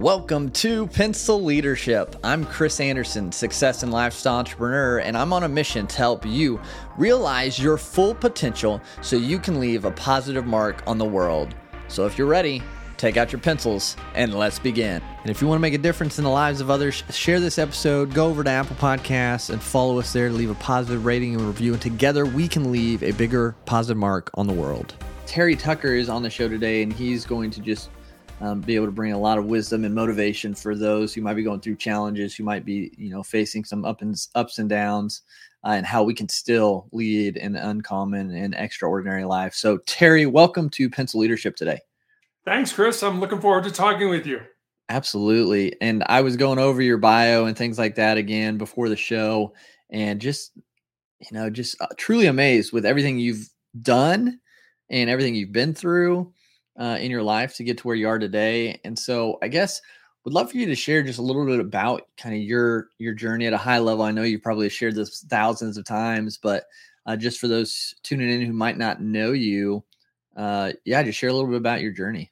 Welcome to Pencil Leadership. I'm Chris Anderson, success and lifestyle entrepreneur, and I'm on a mission to help you realize your full potential so you can leave a positive mark on the world. So if you're ready, take out your pencils and let's begin. And if you want to make a difference in the lives of others, share this episode, go over to Apple Podcasts and follow us there to leave a positive rating and review. And together we can leave a bigger positive mark on the world. Terry Tucker is on the show today, and he's going to just um, be able to bring a lot of wisdom and motivation for those who might be going through challenges, who might be, you know, facing some up and ups and downs, uh, and how we can still lead an uncommon and extraordinary life. So, Terry, welcome to Pencil Leadership today. Thanks, Chris. I'm looking forward to talking with you. Absolutely. And I was going over your bio and things like that again before the show, and just, you know, just uh, truly amazed with everything you've done and everything you've been through uh, in your life to get to where you are today. And so I guess would love for you to share just a little bit about kind of your your journey at a high level. I know you probably shared this thousands of times, but uh, just for those tuning in who might not know you, uh, yeah, just share a little bit about your journey.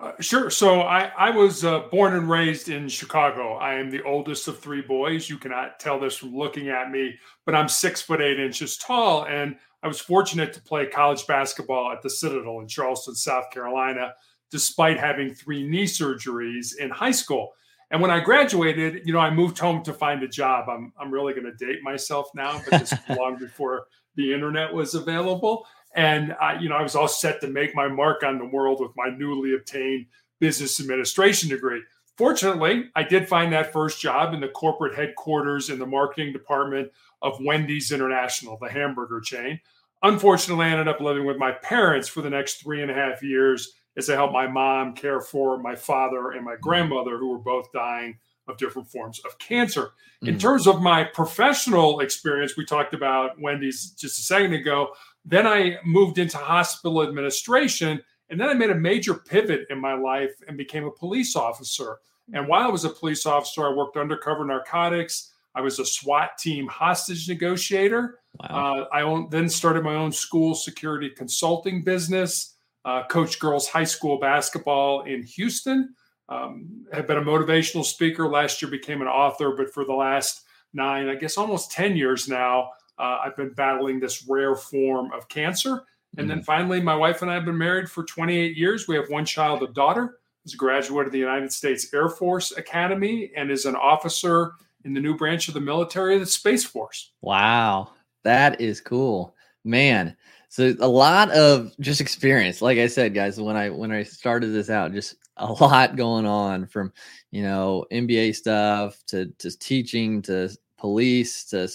Uh, sure. So I, I was uh, born and raised in Chicago. I am the oldest of three boys. You cannot tell this from looking at me, but I'm six foot eight inches tall, and I was fortunate to play college basketball at the Citadel in Charleston, South Carolina, despite having three knee surgeries in high school. And when I graduated, you know, I moved home to find a job. I'm, I'm really going to date myself now, but this was long before the internet was available. And I, you know, I was all set to make my mark on the world with my newly obtained business administration degree. Fortunately, I did find that first job in the corporate headquarters in the marketing department of Wendy's International, the hamburger chain. Unfortunately, I ended up living with my parents for the next three and a half years as I helped my mom care for my father and my grandmother, who were both dying of different forms of cancer. In mm. terms of my professional experience, we talked about Wendy's just a second ago. Then I moved into hospital administration, and then I made a major pivot in my life and became a police officer. And while I was a police officer, I worked undercover narcotics. I was a SWAT team hostage negotiator. Wow. Uh, I own, then started my own school security consulting business. Uh, coached girls high school basketball in Houston. Um, have been a motivational speaker. Last year became an author, but for the last nine, I guess almost ten years now, uh, I've been battling this rare form of cancer. And then finally, my wife and I have been married for 28 years. We have one child, a daughter, who's a graduate of the United States Air Force Academy and is an officer in the new branch of the military, the Space Force. Wow, that is cool, man. So a lot of just experience. Like I said, guys, when I when I started this out, just a lot going on from you know MBA stuff to to teaching to police to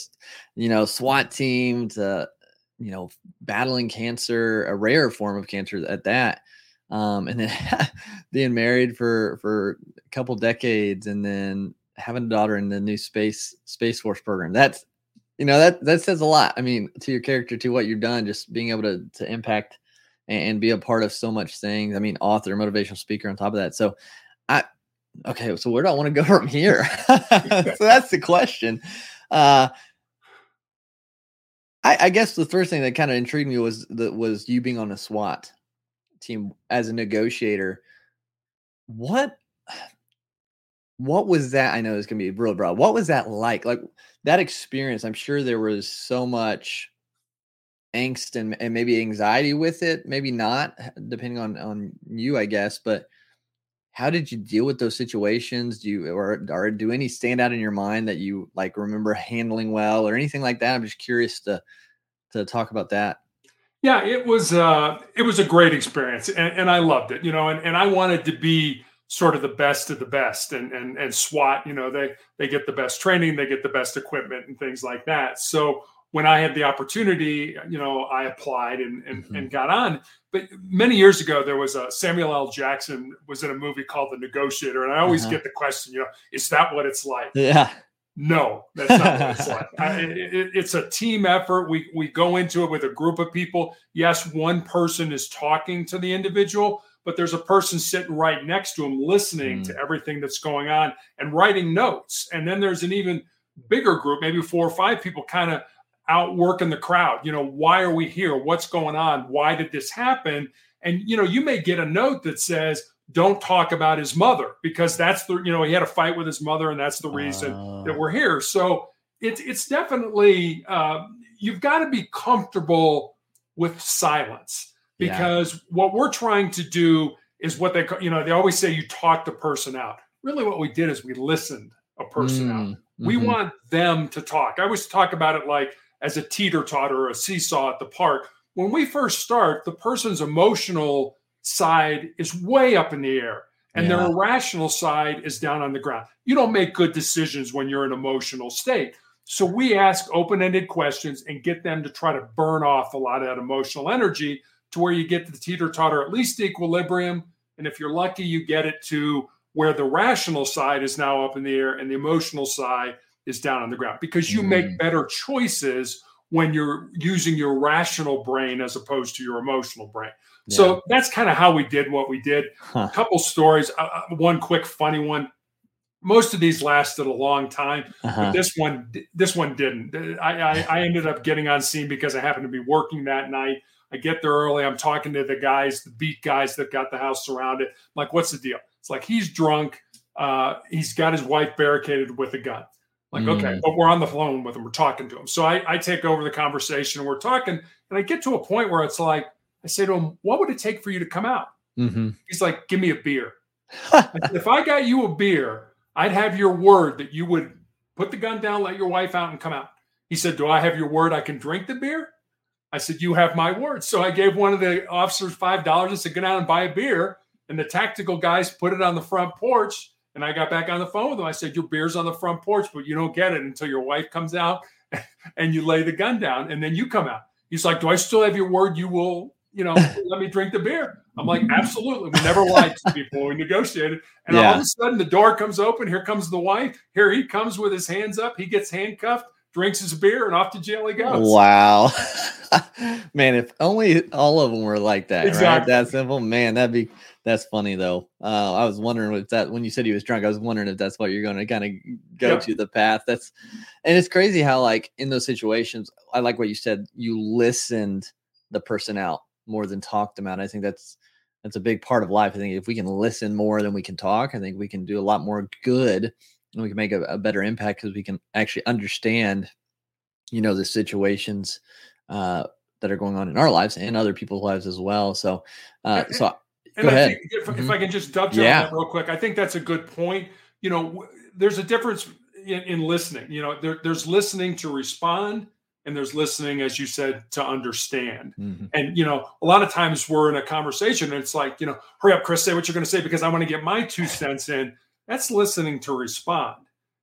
you know SWAT team to you know battling cancer, a rare form of cancer at that. Um, and then being married for for a couple decades, and then having a daughter in the new space space force program. That's you know that that says a lot. I mean, to your character, to what you've done, just being able to to impact and, and be a part of so much things. I mean, author, motivational speaker on top of that. So, okay. So where do I want to go from here? so that's the question. Uh, I, I guess the first thing that kind of intrigued me was that was you being on a SWAT team as a negotiator. What what was that? I know it's gonna be real broad. What was that like? Like that experience, I'm sure there was so much angst and, and maybe anxiety with it, maybe not, depending on on you, I guess. But how did you deal with those situations? Do you or or do any stand out in your mind that you like remember handling well or anything like that? I'm just curious to to talk about that. Yeah, it was uh it was a great experience and, and I loved it, you know, and, and I wanted to be sort of the best of the best and and and SWAT, you know, they they get the best training, they get the best equipment and things like that. So when I had the opportunity, you know, I applied and and, mm-hmm. and got on. But many years ago, there was a Samuel L. Jackson was in a movie called The Negotiator, and I always uh-huh. get the question, you know, is that what it's like? Yeah. No, that's not what it's like. I, it, it's a team effort. We we go into it with a group of people. Yes, one person is talking to the individual, but there's a person sitting right next to him listening mm. to everything that's going on and writing notes. And then there's an even bigger group, maybe four or five people kind of outworking the crowd. You know, why are we here? What's going on? Why did this happen? And you know, you may get a note that says don't talk about his mother because that's the you know he had a fight with his mother and that's the reason uh, that we're here so it's it's definitely uh, you've got to be comfortable with silence because yeah. what we're trying to do is what they you know they always say you talk the person out really what we did is we listened a person mm, out mm-hmm. we want them to talk i always talk about it like as a teeter totter or a seesaw at the park when we first start the person's emotional side is way up in the air and yeah. their irrational side is down on the ground you don't make good decisions when you're in emotional state so we ask open ended questions and get them to try to burn off a lot of that emotional energy to where you get the teeter totter at least equilibrium. And if you're lucky, you get it to where the rational side is now up in the air and the emotional side is down on the ground because you mm. make better choices when you're using your rational brain as opposed to your emotional brain. Yeah. So that's kind of how we did what we did. Huh. A couple stories. Uh, uh one quick funny one most of these lasted a long time, uh-huh. but this one this one didn't. I, I, I ended up getting on scene because I happened to be working that night. I get there early. I'm talking to the guys, the beat guys that got the house surrounded. I'm like, what's the deal? It's like he's drunk. Uh, he's got his wife barricaded with a gun. Like, mm. okay, but we're on the phone with him. We're talking to him. So I, I take over the conversation and we're talking. And I get to a point where it's like, I say to him, what would it take for you to come out? Mm-hmm. He's like, give me a beer. if I got you a beer, I'd have your word that you would put the gun down, let your wife out, and come out. He said, Do I have your word I can drink the beer? I said, You have my word. So I gave one of the officers $5 and said, Go down and buy a beer. And the tactical guys put it on the front porch. And I got back on the phone with them. I said, Your beer's on the front porch, but you don't get it until your wife comes out and you lay the gun down and then you come out. He's like, Do I still have your word you will you know, let me drink the beer. I'm like, absolutely. We never lied to people. We negotiated. And yeah. all of a sudden the door comes open. Here comes the wife. Here he comes with his hands up. He gets handcuffed, drinks his beer, and off to jail he goes. Wow. man, if only all of them were like that, exactly. right? That simple. Man, that'd be that's funny though. Uh, I was wondering if that when you said he was drunk, I was wondering if that's what you're going to kind of go yep. to the path. That's and it's crazy how like in those situations, I like what you said. You listened the person out more than talked them out. I think that's that's a big part of life. I think if we can listen more than we can talk, I think we can do a lot more good and we can make a, a better impact because we can actually understand, you know, the situations uh, that are going on in our lives and other people's lives as well. So, uh, so and go I ahead. If, mm-hmm. if, I can just dovetail yeah. that real quick, I think that's a good point. You know, there's a difference in, in listening. You know, there, there's listening to respond and there's listening as you said to understand mm-hmm. and you know a lot of times we're in a conversation and it's like you know hurry up chris say what you're going to say because i want to get my two cents in that's listening to respond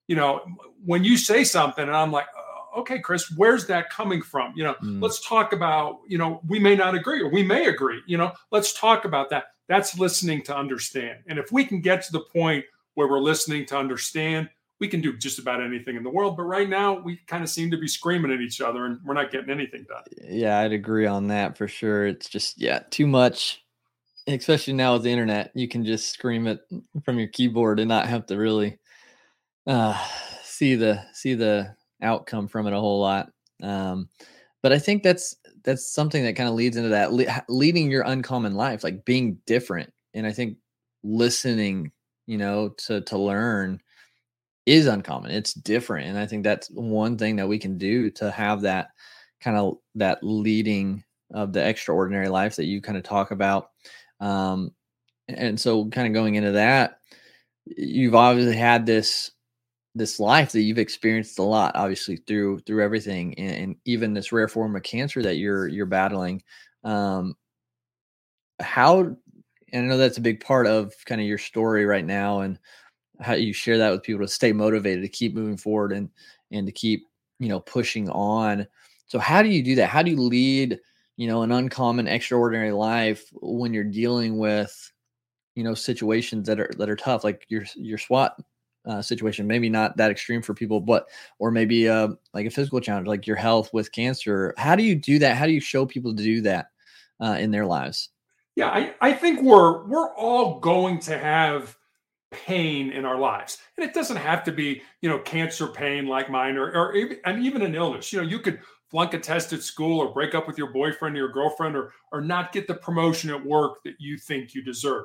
you know when you say something and i'm like uh, okay chris where's that coming from you know mm. let's talk about you know we may not agree or we may agree you know let's talk about that that's listening to understand and if we can get to the point where we're listening to understand we can do just about anything in the world. But right now, we kind of seem to be screaming at each other and we're not getting anything done. Yeah, I'd agree on that for sure. It's just, yeah, too much, especially now with the internet. You can just scream it from your keyboard and not have to really uh, see the see the outcome from it a whole lot. Um, but I think that's that's something that kind of leads into that le- leading your uncommon life, like being different. And I think listening, you know, to to learn is uncommon. It's different. And I think that's one thing that we can do to have that kind of that leading of the extraordinary life that you kind of talk about. Um, and so kind of going into that, you've obviously had this this life that you've experienced a lot obviously through through everything and, and even this rare form of cancer that you're you're battling um how and i know that's a big part of kind of your story right now and how you share that with people to stay motivated to keep moving forward and and to keep you know pushing on. So how do you do that? How do you lead you know an uncommon extraordinary life when you're dealing with you know situations that are that are tough like your your SWAT uh, situation maybe not that extreme for people but or maybe uh, like a physical challenge like your health with cancer how do you do that how do you show people to do that uh, in their lives yeah I, I think we're we're all going to have pain in our lives. And it doesn't have to be, you know, cancer pain like mine or, or even, and even an illness. You know, you could flunk a test at school or break up with your boyfriend or your girlfriend or, or not get the promotion at work that you think you deserve.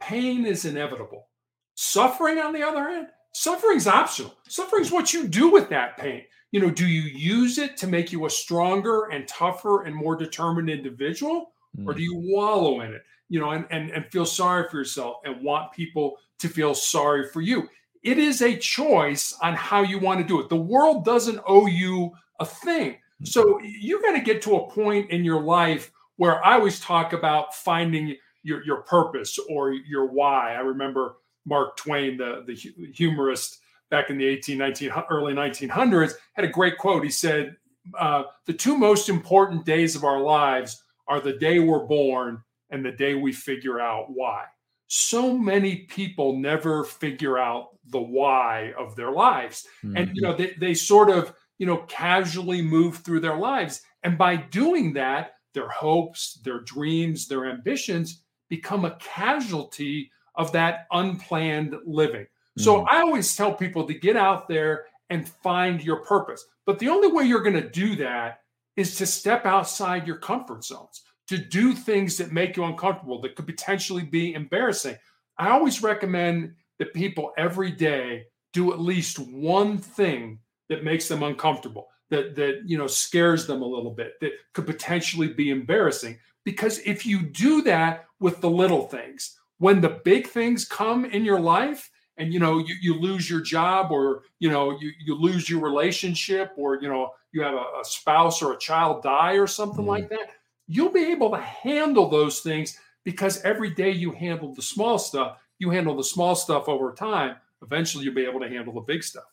pain is inevitable. Suffering, on the other hand, suffering is optional. Suffering is what you do with that pain. You know, do you use it to make you a stronger and tougher and more determined individual, mm. or do you wallow in it? You know, and, and and feel sorry for yourself and want people to feel sorry for you. It is a choice on how you want to do it. The world doesn't owe you a thing. Mm. So you got to get to a point in your life where I always talk about finding your, your purpose or your why. I remember Mark Twain, the, the humorist back in the 18, 19, early 1900s, had a great quote. He said, uh, The two most important days of our lives are the day we're born and the day we figure out why. So many people never figure out the why of their lives. Mm-hmm. And, you know, they, they sort of, you know, casually move through their lives. And by doing that, their hopes, their dreams, their ambitions become a casualty of that unplanned living. So mm-hmm. I always tell people to get out there and find your purpose. But the only way you're going to do that is to step outside your comfort zones, to do things that make you uncomfortable, that could potentially be embarrassing. I always recommend that people every day do at least one thing that makes them uncomfortable, that that you know scares them a little bit, that could potentially be embarrassing. Because if you do that with the little things, when the big things come in your life and you know you, you lose your job or you know you, you lose your relationship or you know you have a, a spouse or a child die or something mm-hmm. like that you'll be able to handle those things because every day you handle the small stuff you handle the small stuff over time eventually you'll be able to handle the big stuff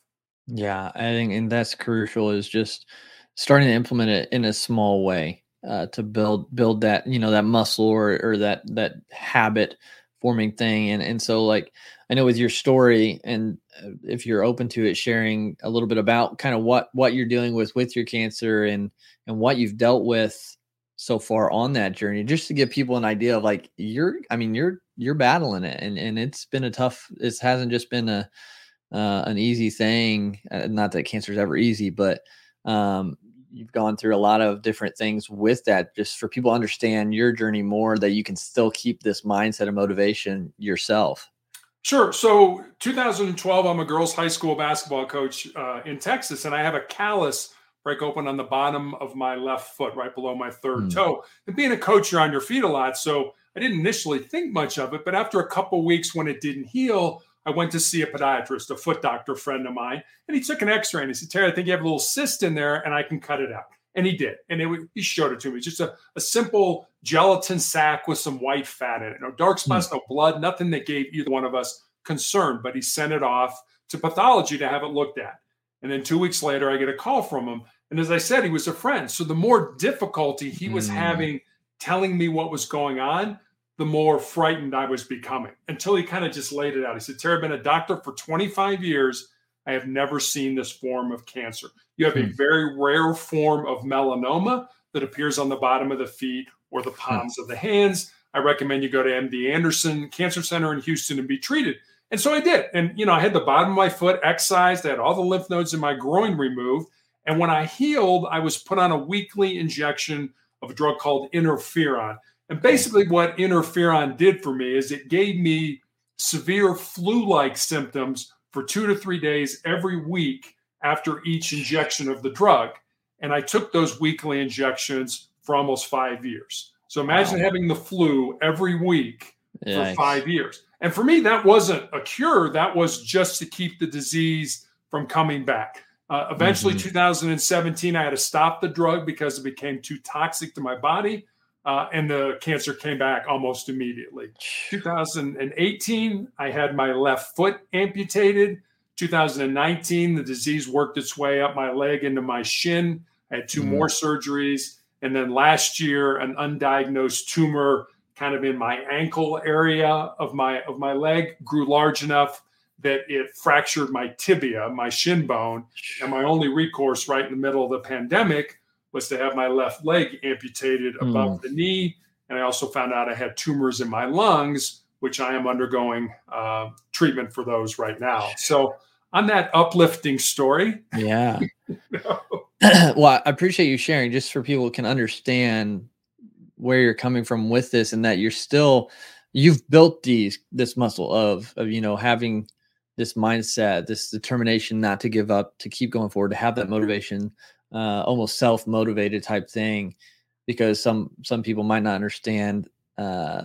yeah i think and that's crucial is just starting to implement it in a small way uh, to build build that you know that muscle or, or that that habit forming thing and and so like i know with your story and uh, if you're open to it sharing a little bit about kind of what what you're dealing with with your cancer and and what you've dealt with so far on that journey just to give people an idea of like you're i mean you're you're battling it and and it's been a tough it hasn't just been a uh, an easy thing uh, not that cancer is ever easy but um you've gone through a lot of different things with that just for people to understand your journey more that you can still keep this mindset of motivation yourself. Sure. So 2012 i'm a girls high school basketball coach uh, in texas and i have a callus break open on the bottom of my left foot right below my third mm. toe. And being a coach you're on your feet a lot so i didn't initially think much of it but after a couple weeks when it didn't heal I went to see a podiatrist, a foot doctor friend of mine, and he took an X-ray and he said, "Terry, I think you have a little cyst in there, and I can cut it out." And he did, and it, he showed it to me. It's just a, a simple gelatin sac with some white fat in it. No dark spots, mm. no blood, nothing that gave either one of us concern. But he sent it off to pathology to have it looked at. And then two weeks later, I get a call from him. And as I said, he was a friend. So the more difficulty he was mm. having telling me what was going on, the more frightened I was becoming until he kind of just laid it out. He said, Terry, I've been a doctor for 25 years. I have never seen this form of cancer. You have hmm. a very rare form of melanoma that appears on the bottom of the feet or the hmm. palms hmm. of the hands. I recommend you go to MD Anderson Cancer Center in Houston and be treated. And so I did. And, you know, I had the bottom of my foot excised, I had all the lymph nodes in my groin removed. And when I healed, I was put on a weekly injection of a drug called interferon. And basically, what interferon did for me is it gave me severe flu like symptoms for two to three days every week after each injection of the drug. And I took those weekly injections for almost five years. So imagine wow. having the flu every week Yikes. for five years. And for me, that wasn't a cure, that was just to keep the disease from coming back. Uh, eventually, mm-hmm. 2017, I had to stop the drug because it became too toxic to my body uh, and the cancer came back almost immediately. 2018, I had my left foot amputated. 2019, the disease worked its way up my leg into my shin. I had 2 mm more surgeries. And then last year, an undiagnosed tumor kind of in my ankle area of my of my leg grew large enough that it fractured my tibia, my shin bone. And my only recourse right in the middle of the pandemic was to have my left leg amputated above mm. the knee. And I also found out I had tumors in my lungs, which I am undergoing uh, treatment for those right now. So, on that uplifting story. Yeah. well, I appreciate you sharing just for people can understand where you're coming from with this and that you're still you've built these this muscle of of you know having this mindset, this determination not to give up, to keep going forward, to have that motivation, uh, almost self motivated type thing, because some some people might not understand uh,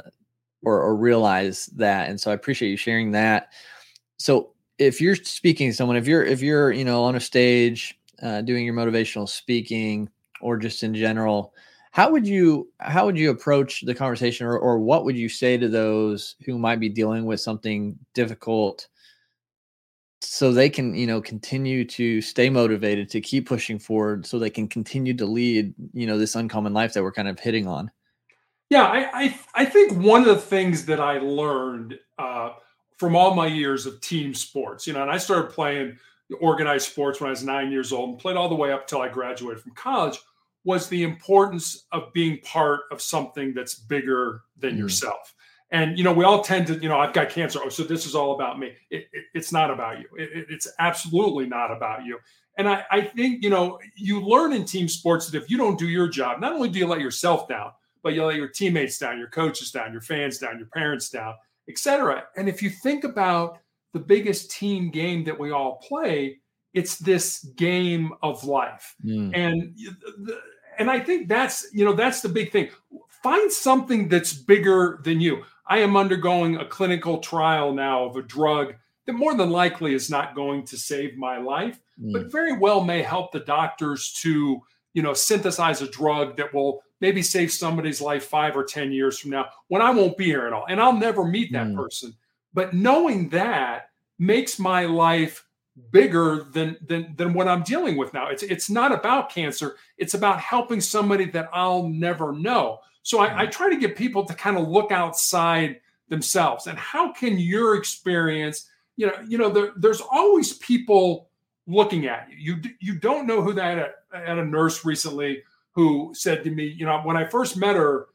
or, or realize that, and so I appreciate you sharing that. So if you're speaking to someone, if you're if you're you know on a stage uh, doing your motivational speaking or just in general, how would you how would you approach the conversation, or or what would you say to those who might be dealing with something difficult? So they can you know continue to stay motivated to keep pushing forward so they can continue to lead you know this uncommon life that we're kind of hitting on yeah i i, I think one of the things that i learned uh, from all my years of team sports you know and i started playing organized sports when i was nine years old and played all the way up till i graduated from college was the importance of being part of something that's bigger than mm. yourself and you know we all tend to you know i've got cancer. Oh so this is all about me. It, it, it's not about you. It, it's absolutely not about you. And I, I think you know you learn in team sports that if you don't do your job not only do you let yourself down but you let your teammates down your coaches down your fans down your parents down etc and if you think about the biggest team game that we all play it's this game of life. Mm. and and i think that's you know that's the big thing. Find something that's bigger than you I am undergoing a clinical trial now of a drug that more than likely is not going to save my life, mm. but very well may help the doctors to, you know, synthesize a drug that will maybe save somebody's life five or 10 years from now when I won't be here at all. And I'll never meet that mm. person. But knowing that makes my life bigger than, than than what I'm dealing with now. It's it's not about cancer. It's about helping somebody that I'll never know. So I, I mm-hmm. try to get people to kind of look outside themselves. And how can your experience, you know, you know, there, there's always people looking at you. You you don't know who that. Uh, I had a nurse recently who said to me, you know, when I first met her,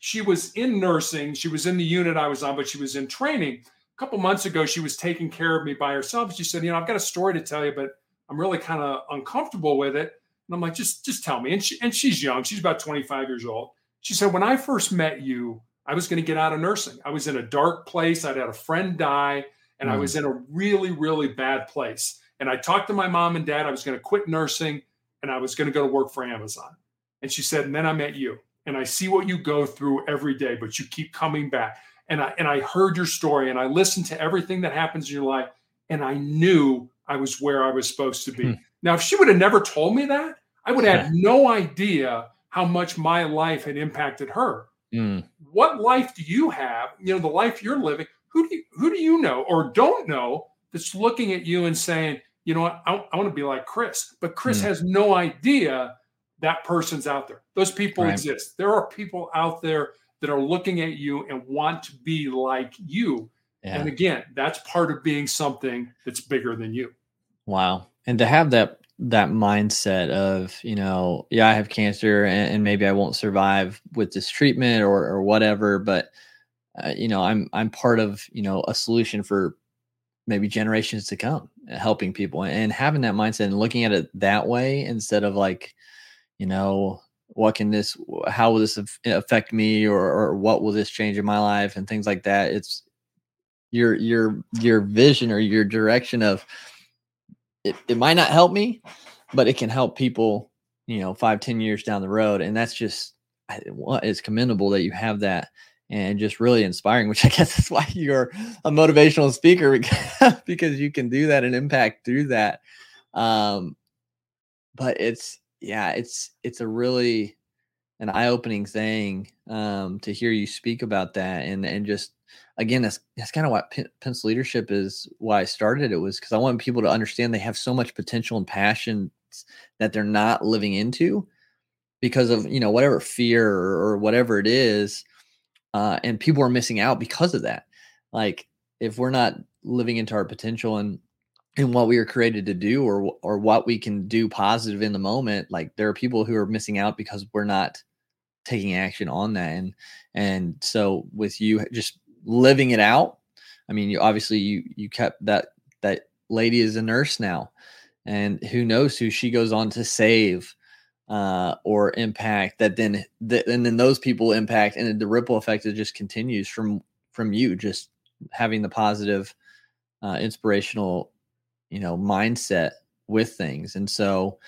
she was in nursing. She was in the unit I was on, but she was in training. A couple months ago, she was taking care of me by herself. She said, you know, I've got a story to tell you, but I'm really kind of uncomfortable with it. And I'm like, just just tell me. And she and she's young. She's about 25 years old. She said, When I first met you, I was going to get out of nursing. I was in a dark place. I'd had a friend die, and mm. I was in a really, really bad place. And I talked to my mom and dad. I was going to quit nursing and I was going to go to work for Amazon. And she said, and then I met you. And I see what you go through every day, but you keep coming back. And I and I heard your story and I listened to everything that happens in your life. And I knew I was where I was supposed to be. Hmm. Now, if she would have never told me that, I would have no idea how much my life had impacted her. Mm. What life do you have? You know, the life you're living. Who do you who do you know or don't know that's looking at you and saying, you know what, I, I want to be like Chris, but Chris mm. has no idea that person's out there. Those people right. exist. There are people out there that are looking at you and want to be like you. Yeah. And again, that's part of being something that's bigger than you. Wow. And to have that that mindset of you know yeah i have cancer and, and maybe i won't survive with this treatment or or whatever but uh, you know i'm i'm part of you know a solution for maybe generations to come uh, helping people and having that mindset and looking at it that way instead of like you know what can this how will this affect me or, or what will this change in my life and things like that. It's your your your vision or your direction of it, it might not help me, but it can help people, you know, five, ten years down the road. And that's just, what is commendable that you have that and just really inspiring, which I guess is why you're a motivational speaker because you can do that and impact through that. Um, but it's, yeah, it's, it's a really, an eye-opening thing um, to hear you speak about that and and just again, that's that's kind of what Pencil Leadership is. Why I started it was because I want people to understand they have so much potential and passion that they're not living into because of you know whatever fear or, or whatever it is, uh, and people are missing out because of that. Like if we're not living into our potential and and what we are created to do or or what we can do positive in the moment like there are people who are missing out because we're not taking action on that and and so with you just living it out. I mean, you obviously you you kept that that lady is a nurse now, and who knows who she goes on to save uh, or impact. That then that and then those people impact, and the ripple effect it just continues from from you just having the positive uh, inspirational you know mindset with things and so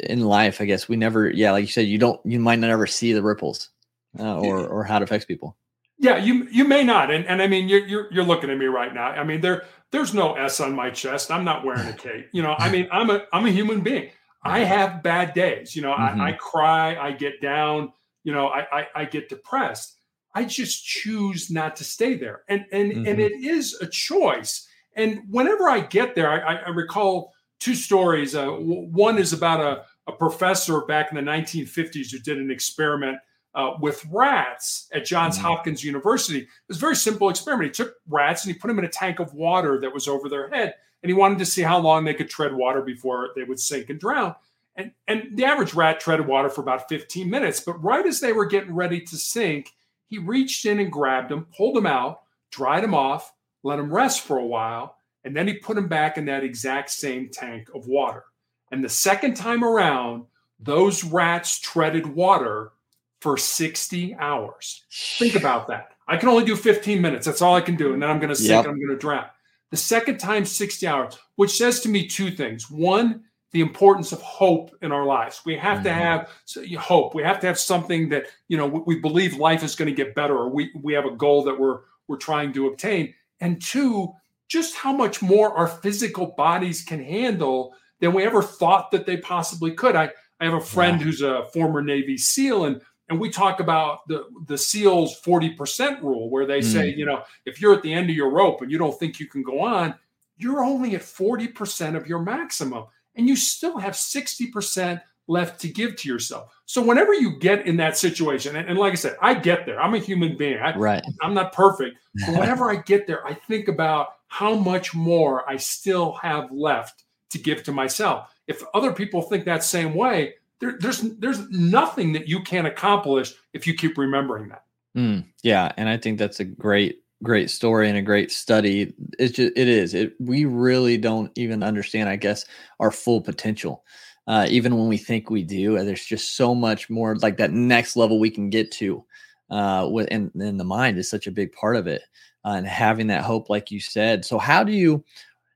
in life i guess we never yeah like you said you don't you might not ever see the ripples uh, or or how it affects people yeah you you may not and and i mean you're you're, you're looking at me right now i mean there there's no s on my chest i'm not wearing a cape you know i mean i'm a i'm a human being i have bad days you know mm-hmm. I, I cry i get down you know I, I i get depressed I just choose not to stay there. And and mm-hmm. and it is a choice. And whenever I get there, I, I recall two stories. Uh, one is about a, a professor back in the 1950s who did an experiment uh, with rats at Johns mm-hmm. Hopkins University. It was a very simple experiment. He took rats and he put them in a tank of water that was over their head, and he wanted to see how long they could tread water before they would sink and drown. And, and the average rat treaded water for about 15 minutes. But right as they were getting ready to sink, he reached in and grabbed them, pulled them out, dried them off, let them rest for a while, and then he put them back in that exact same tank of water. And the second time around, those rats treaded water for 60 hours. Think about that. I can only do 15 minutes. That's all I can do. And then I'm going to sink, yep. I'm going to drown. The second time, 60 hours, which says to me two things. One, the importance of hope in our lives. We have mm-hmm. to have hope. We have to have something that you know we believe life is going to get better, or we we have a goal that we're we're trying to obtain. And two, just how much more our physical bodies can handle than we ever thought that they possibly could. I I have a friend yeah. who's a former Navy SEAL, and and we talk about the the SEALs 40% rule, where they mm. say, you know, if you're at the end of your rope and you don't think you can go on, you're only at 40% of your maximum and you still have 60% left to give to yourself. So whenever you get in that situation, and, and, like I said, I get there. I'm a human being. I, right. I'm not perfect. But whenever I get there, I think about how much more I still have left to give to myself. If other people think that same way, there, there's there's nothing that you can't accomplish if you keep remembering that. Mm, yeah, and I think that's a great great story and a great study. It's just it is. It we really don't even understand, I guess, our full potential. Uh, even when we think we do, there's just so much more like that next level we can get to. Uh, with and, and the mind is such a big part of it, uh, and having that hope, like you said. So how do you,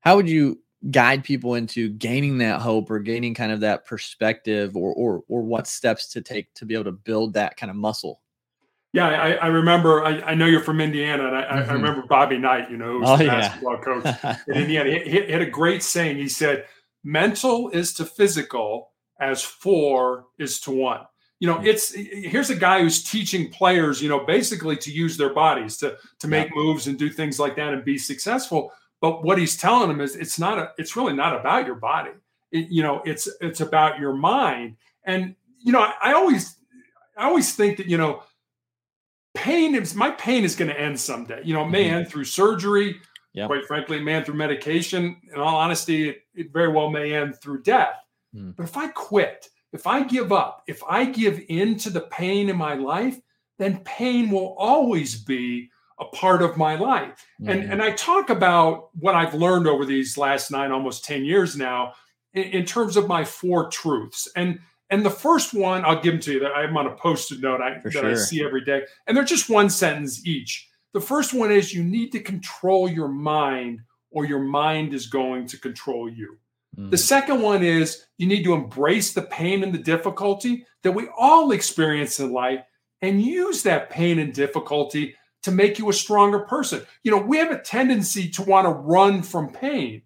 how would you guide people into gaining that hope or gaining kind of that perspective, or or or what steps to take to be able to build that kind of muscle? Yeah, I, I remember. I, I, know you're from Indiana, and I, mm-hmm. I, remember Bobby Knight. You know, who's oh, the basketball yeah. coach in Indiana. He, he, had a great saying. He said, "Mental is to physical as four is to one." You know, it's here's a guy who's teaching players, you know, basically to use their bodies to to make yeah. moves and do things like that and be successful. But what he's telling them is, it's not a, it's really not about your body. It, you know, it's it's about your mind. And you know, I, I always I always think that you know pain is my pain is going to end someday. You know, it may mm-hmm. end through surgery. Yep. Quite frankly, man, through medication. In all honesty, it, it very well may end through death. Mm. But if I quit, if I give up, if I give in to the pain in my life, then pain will always be a part of my life. Mm. And mm-hmm. and I talk about what I've learned over these last nine, almost 10 years now, in, in terms of my four truths. And and the first one, I'll give them to you. That I'm on a post-it note I, that sure. I see every day, and they're just one sentence each. The first one is you need to control your mind, or your mind is going to control you. Mm. The second one is you need to embrace the pain and the difficulty that we all experience in life, and use that pain and difficulty to make you a stronger person. You know, we have a tendency to want to run from pain,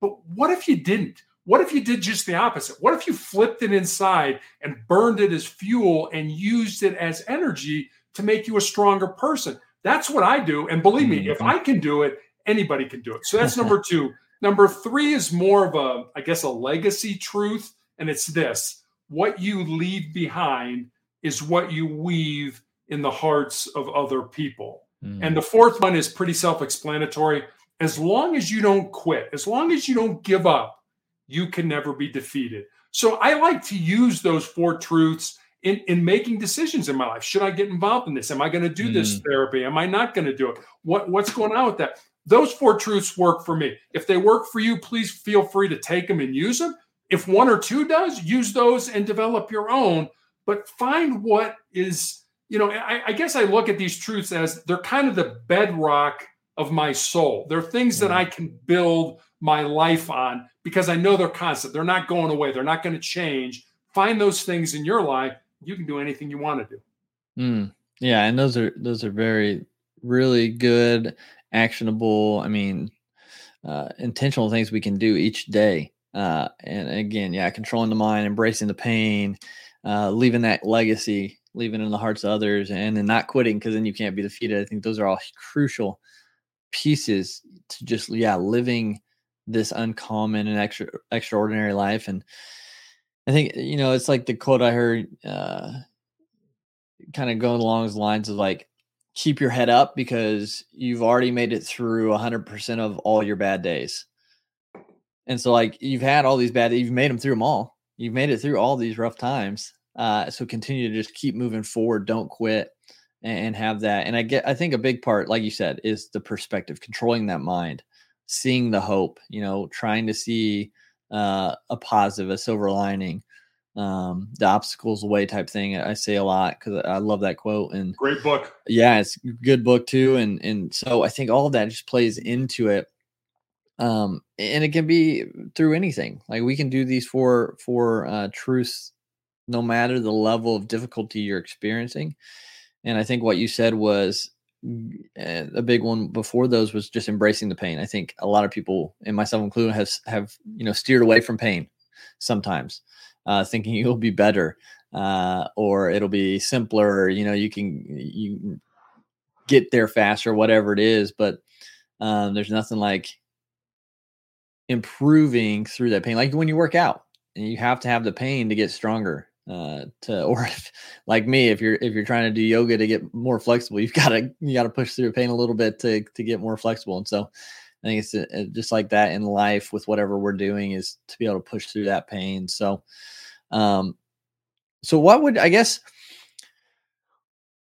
but what if you didn't? What if you did just the opposite? What if you flipped it inside and burned it as fuel and used it as energy to make you a stronger person? That's what I do. And believe me, if mm-hmm. I can do it, anybody can do it. So that's number two. Number three is more of a, I guess, a legacy truth. And it's this what you leave behind is what you weave in the hearts of other people. Mm. And the fourth one is pretty self explanatory. As long as you don't quit, as long as you don't give up, you can never be defeated. So I like to use those four truths in, in making decisions in my life. Should I get involved in this? Am I going to do mm. this therapy? Am I not going to do it? What, what's going on with that? Those four truths work for me. If they work for you, please feel free to take them and use them. If one or two does, use those and develop your own. But find what is you know, I, I, guess I look at these truths as they're kind of the bedrock of my soul. They're things that I can build my life on because I know they're constant. They're not going away. They're not going to change. Find those things in your life. You can do anything you want to do. Mm, yeah, and those are those are very really good, actionable. I mean, uh, intentional things we can do each day. Uh, and again, yeah, controlling the mind, embracing the pain, uh, leaving that legacy, leaving in the hearts of others, and then not quitting because then you can't be defeated. I think those are all crucial pieces to just yeah living this uncommon and extra extraordinary life. And I think you know it's like the quote I heard, uh, kind of going along the lines of like keep your head up because you've already made it through 100% of all your bad days. And so, like, you've had all these bad, you've made them through them all. You've made it through all these rough times. Uh, so continue to just keep moving forward. Don't quit and, and have that. And I get, I think a big part, like you said, is the perspective, controlling that mind, seeing the hope, you know, trying to see uh, a positive, a silver lining, um, the obstacles away type thing. I say a lot because I love that quote and great book. Yeah, it's good book too. And and so I think all of that just plays into it. Um, and it can be through anything. Like we can do these for for uh, truths, no matter the level of difficulty you're experiencing. And I think what you said was uh, a big one before those was just embracing the pain. I think a lot of people, and myself included, has have you know steered away from pain sometimes uh, thinking it'll be better uh, or it'll be simpler. you know, you can you get there faster, whatever it is. But um, there's nothing like improving through that pain. Like when you work out, and you have to have the pain to get stronger. Uh, to or if, like me, if you're if you're trying to do yoga to get more flexible, you've got to you got to push through the pain a little bit to to get more flexible. And so, I think it's uh, just like that in life with whatever we're doing is to be able to push through that pain. So, um, so what would I guess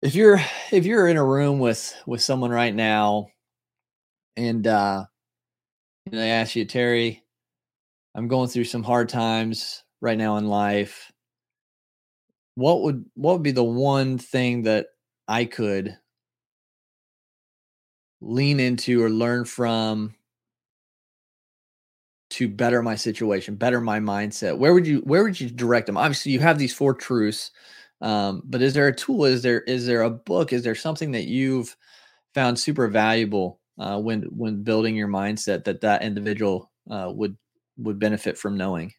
if you're if you're in a room with with someone right now, and uh, and they ask you, Terry, I'm going through some hard times right now in life. What would what would be the one thing that I could lean into or learn from to better my situation, better my mindset? Where would you where would you direct them? Obviously, you have these four truths, um, but is there a tool? Is there is there a book? Is there something that you've found super valuable uh, when when building your mindset that that individual uh, would would benefit from knowing?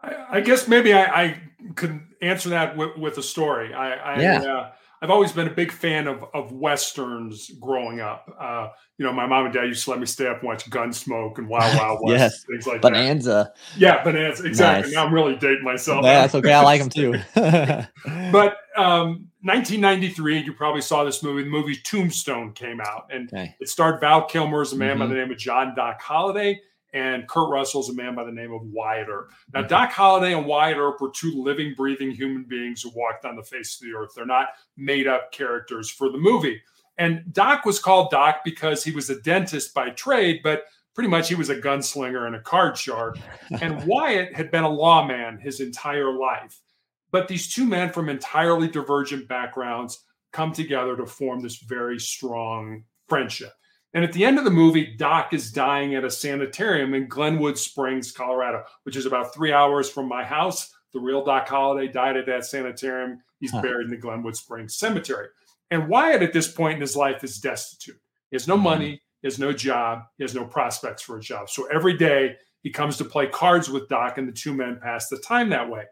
I, I guess maybe I, I, could answer that with, with a story. I, I yeah. Uh, I've always been a big fan of of westerns growing up. Uh, you know, my mom and dad used to let me stay up and watch Gunsmoke and Wild Wild West, yes. things like Bonanza. that. Bonanza. Yeah, Bonanza. Exactly. Nice. Now I'm really dating myself. Yeah that's okay. I like them too. but um, 1993, you probably saw this movie. The movie Tombstone came out, and okay. it starred Val Kilmer as a man mm-hmm. by the name of John Doc Holliday, and Kurt Russell's a man by the name of Wyatt Earp. Now, mm-hmm. Doc Holliday and Wyatt Earp were two living, breathing human beings who walked on the face of the earth. They're not made up characters for the movie. And Doc was called Doc because he was a dentist by trade, but pretty much he was a gunslinger and a card shark. and Wyatt had been a lawman his entire life. But these two men from entirely divergent backgrounds come together to form this very strong friendship. And at the end of the movie, Doc is dying at a sanitarium in Glenwood Springs, Colorado, which is about three hours from my house. The real Doc Holliday died at that sanitarium. He's huh. buried in the Glenwood Springs Cemetery. And Wyatt, at this point in his life, is destitute. He has no mm-hmm. money, he has no job, he has no prospects for a job. So every day he comes to play cards with Doc, and the two men pass the time that way.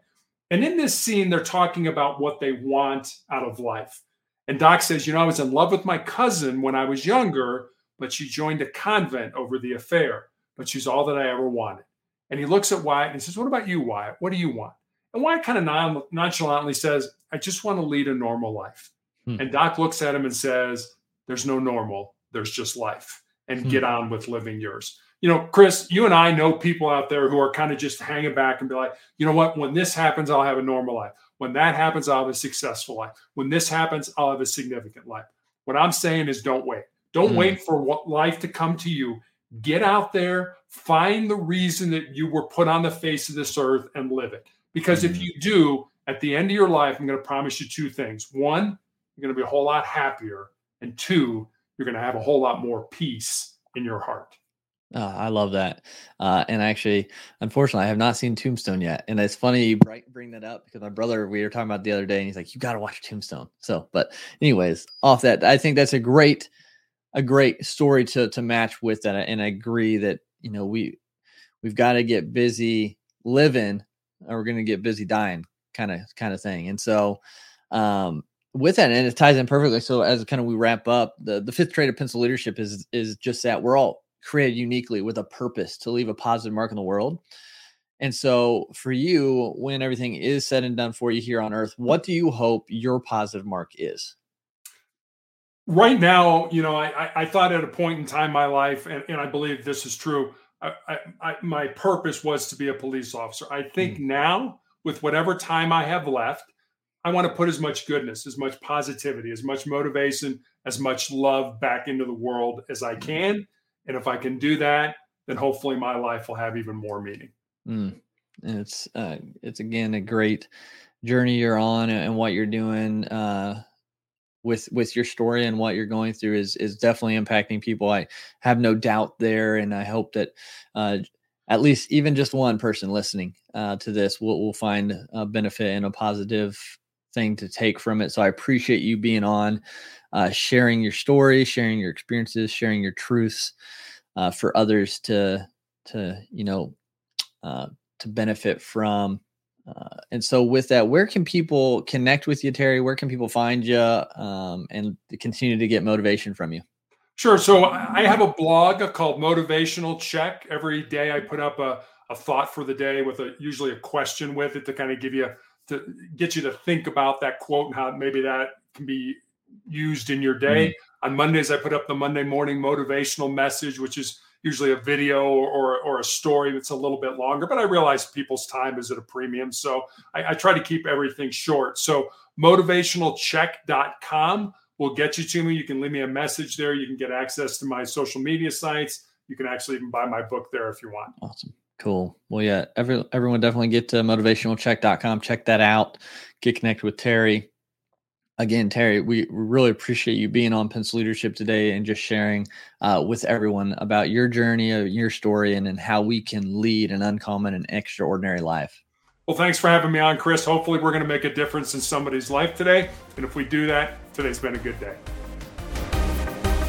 And in this scene, they're talking about what they want out of life. And Doc says, You know, I was in love with my cousin when I was younger, but she joined a convent over the affair. But she's all that I ever wanted. And he looks at Wyatt and says, What about you, Wyatt? What do you want? And Wyatt kind of non- nonchalantly says, I just want to lead a normal life. Hmm. And Doc looks at him and says, There's no normal, there's just life. And hmm. get on with living yours. You know, Chris, you and I know people out there who are kind of just hanging back and be like, you know what, when this happens, I'll have a normal life. When that happens, I'll have a successful life. When this happens, I'll have a significant life. What I'm saying is don't wait. Don't mm. wait for what life to come to you. Get out there, find the reason that you were put on the face of this earth and live it. Because mm. if hmm. you do, at the end of your life, I'm going to promise you two things. One, you're going to be a whole lot happier. And two, you're going to have a whole lot more peace in your heart. Oh, I love that. Uh, and actually, unfortunately, I have not seen Tombstone yet. And it's funny you bring that up because my brother, we were talking about the other day, and he's like, "You got to watch Tombstone." So, but anyways, off that, I think that's a great, a great story to to match with that. And I agree that you know we we've got to get busy living, or we're going to get busy dying, kind of kind of thing. And so, um, with that, and it ties in perfectly. So as kind of we wrap up, the the fifth trait of pencil leadership is is just that we're all created uniquely with a purpose to leave a positive mark in the world. And so, for you, when everything is said and done for you here on earth, what do you hope your positive mark is? Right now, you know, I, I thought at a point in time in my life, and, and I believe this is true, I, I, my purpose was to be a police officer. I think mm. now, with whatever time I have left, I want to put as much goodness, as much positivity, as much motivation, as much love back into the world as I can and if I can do that, then hopefully my life will have even more meaning. Mm. It's uh, it's again a great journey you're on, and what you're doing uh, with with your story and what you're going through is is definitely impacting people. I have no doubt there, and I hope that uh, at least even just one person listening uh, to this will will find a benefit and a positive thing to take from it. So I appreciate you being on uh, sharing your story, sharing your experiences, sharing your truths uh, for others to to you know uh, to benefit from. Uh, and so, with that, where can people connect with you, Terry? Where can people find you um, and continue to get motivation from you? Sure. So, I have a blog called Motivational Check. Every day, I put up a, a thought for the day with a usually a question with it to kind of give you to get you to think about that quote and how maybe that can be used in your day. Mm-hmm. On Mondays, I put up the Monday morning motivational message, which is usually a video or, or a story that's a little bit longer, but I realize people's time is at a premium. So I, I try to keep everything short. So motivationalcheck.com will get you to me. You can leave me a message there. You can get access to my social media sites. You can actually even buy my book there if you want. Awesome. Cool. Well, yeah, every, everyone definitely get to motivationalcheck.com. Check that out. Get connected with Terry again, Terry, we really appreciate you being on Pencil Leadership today and just sharing uh, with everyone about your journey, uh, your story, and, and how we can lead an uncommon and extraordinary life. Well, thanks for having me on, Chris. Hopefully, we're going to make a difference in somebody's life today. And if we do that, today's been a good day.